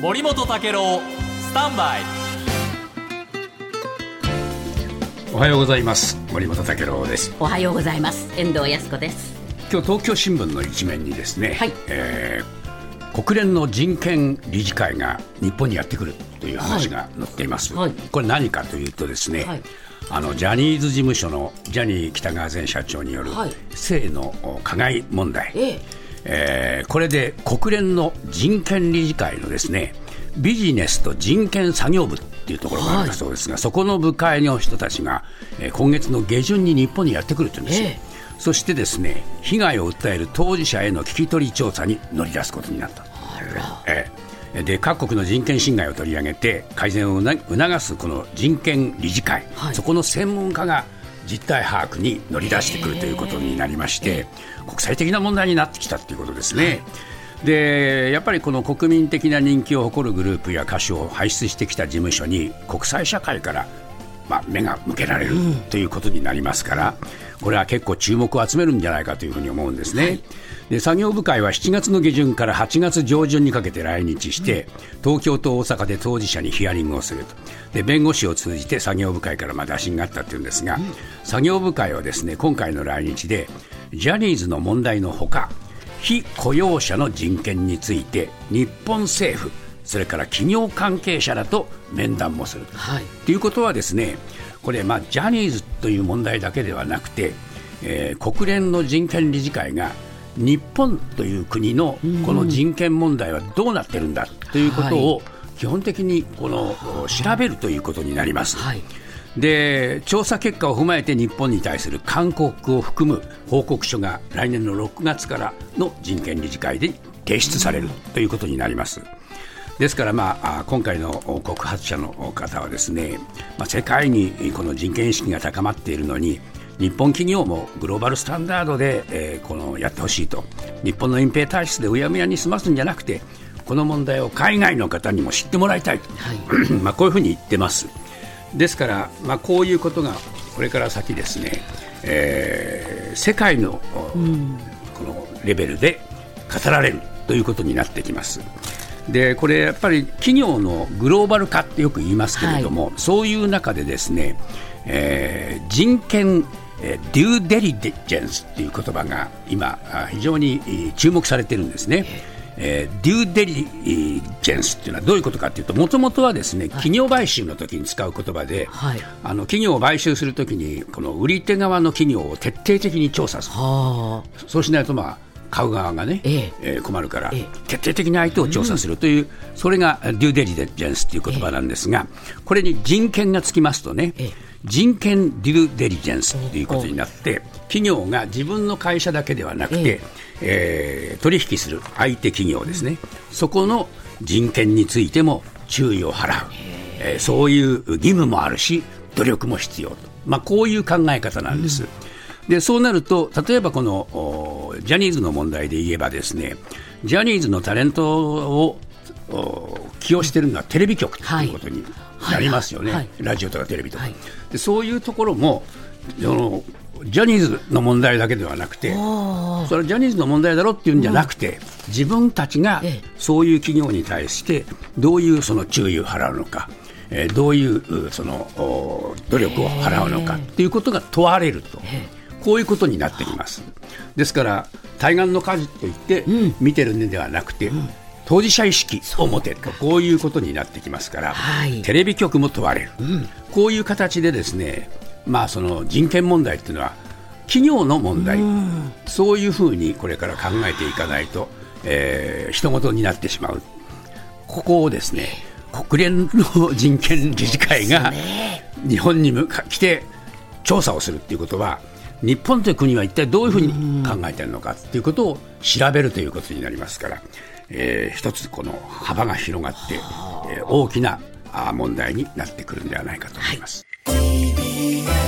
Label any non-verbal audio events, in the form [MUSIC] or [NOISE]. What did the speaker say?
森本武郎スタンバイ。おはようございます。森本武郎です。おはようございます。遠藤康子です。今日東京新聞の一面にですね、はい。えー国連の人権理事会が日本にやってくるという話が載っています、はい。これ何かというとですね、はい。あのジャニーズ事務所のジャニー喜多川前社長によるはい。性のお加害問題、えええーこれで国連の人権理事会のですねビジネスと人権作業部っていうところがあるそうですが、そこの部会の人たちが、えー今月の下旬に日本にやってくるって言うんですよ、えそしてですね被害を訴える当事者への聞き取り調査に乗り出すことになった。あら。ええ。で各国の人権侵害を取り上げて改善をな促すこの人権理事会、はい。そこの専門家が実態把握に乗り出してくるということになりまして、国際的な問題になってきたということですね。でやっぱりこの国民的な人気を誇るグループや歌手を輩出してきた事務所に国際社会からまあ、目が向けられるということになりますから、これは結構注目を集めるんじゃないかというふうに思うんですね。で作業部会は7月の下旬から8月上旬にかけて来日して、東京と大阪で当事者にヒアリングをすると。で弁護士を通じて作業部会からまあ打診があったというんですが、作業部会はですね今回の来日でジャニーズの問題のほか非雇用者の人権について日本政府それから企業関係者らと面談もすると。はいということはですねこれ、まあ、ジャニーズという問題だけではなくて、えー国連の人権理事会が日本という国のこの人権問題はどうなってるんだということを基本的にこの調べるということになります。はいで調査結果を踏まえて日本に対する勧告を含む報告書が来年の6月からの人権理事会で提出されるということになります。ですから、まあ、あ今回の告発者の方はですね、まあ、世界にこの人権意識が高まっているのに日本企業もグローバルスタンダードで、えーこのやってほしいと日本の隠蔽体質でうやむやに済ますんじゃなくてこの問題を海外の方にも知ってもらいたいと、はい [CLEARS THROAT] まあこういうふうに言ってます。ですから、まあ、こういうことがこれから先ですね、えー世界の、このレベルで語られるということになってきます。でこれやっぱり企業のグローバル化ってよく言いますけれども、そういう中でですね、えー人権えーデューデリジェンスっていう言葉が今あ非常にえー注目されてるんですね。えーデューデリジェンスっていうのはどういうことかというともともとはですね企業買収の時に使う言葉で、はい。あの企業を買収するときにこの売り手側の企業を徹底的に調査する。はそうしないと、まあ、買う側がね、ええ。えー困るから、ええ。徹底的に相手を調査するという、それがデューデリジェンスという言葉なんですが、これに人権がつきますとね、ええ。人権デューデリジェンスということになって、企業が自分の会社だけではなくて、えー取引する相手企業ですね、そこの人権についても注意を払う、え。ーそういう義務もあるし、努力も必要と、まあ、こういう考え方なんです。でそうなると、例えばこのおジャニーズの問題で言えばですね、ジャニーズのタレントをお起用しているのはテレビ局ということになりますよね、はい。はい。ラジオとかテレビとか、はい。でそういうところもそのジャニーズの問題だけではなくて、あそれはジャニーズの問題だろっていうんじゃなくて、自分たちがええ。そういう企業に対してどういうその注意を払うのか、えーどういううそのお努力を払うのかっていうことが問われると、こういうことになってきます。ですから対岸の火事といって見てるんではなくて、当事者意識を持てとこういうことになってきますから、はい。テレビ局も問われる、こういう形でですね、まあ、その人権問題っていうのは企業の問題、そういうふうにこれから考えていかないと、えー、人事になってしまう、ここをですね国連の人権理事会が日本に向か来て調査をするっていうことは、日本という国は一体どういうふうに考えてるのかということを調べるということになりますから、えー、一つこの幅が広がって、えー、大きな問題になってくるんではないかと思います。はい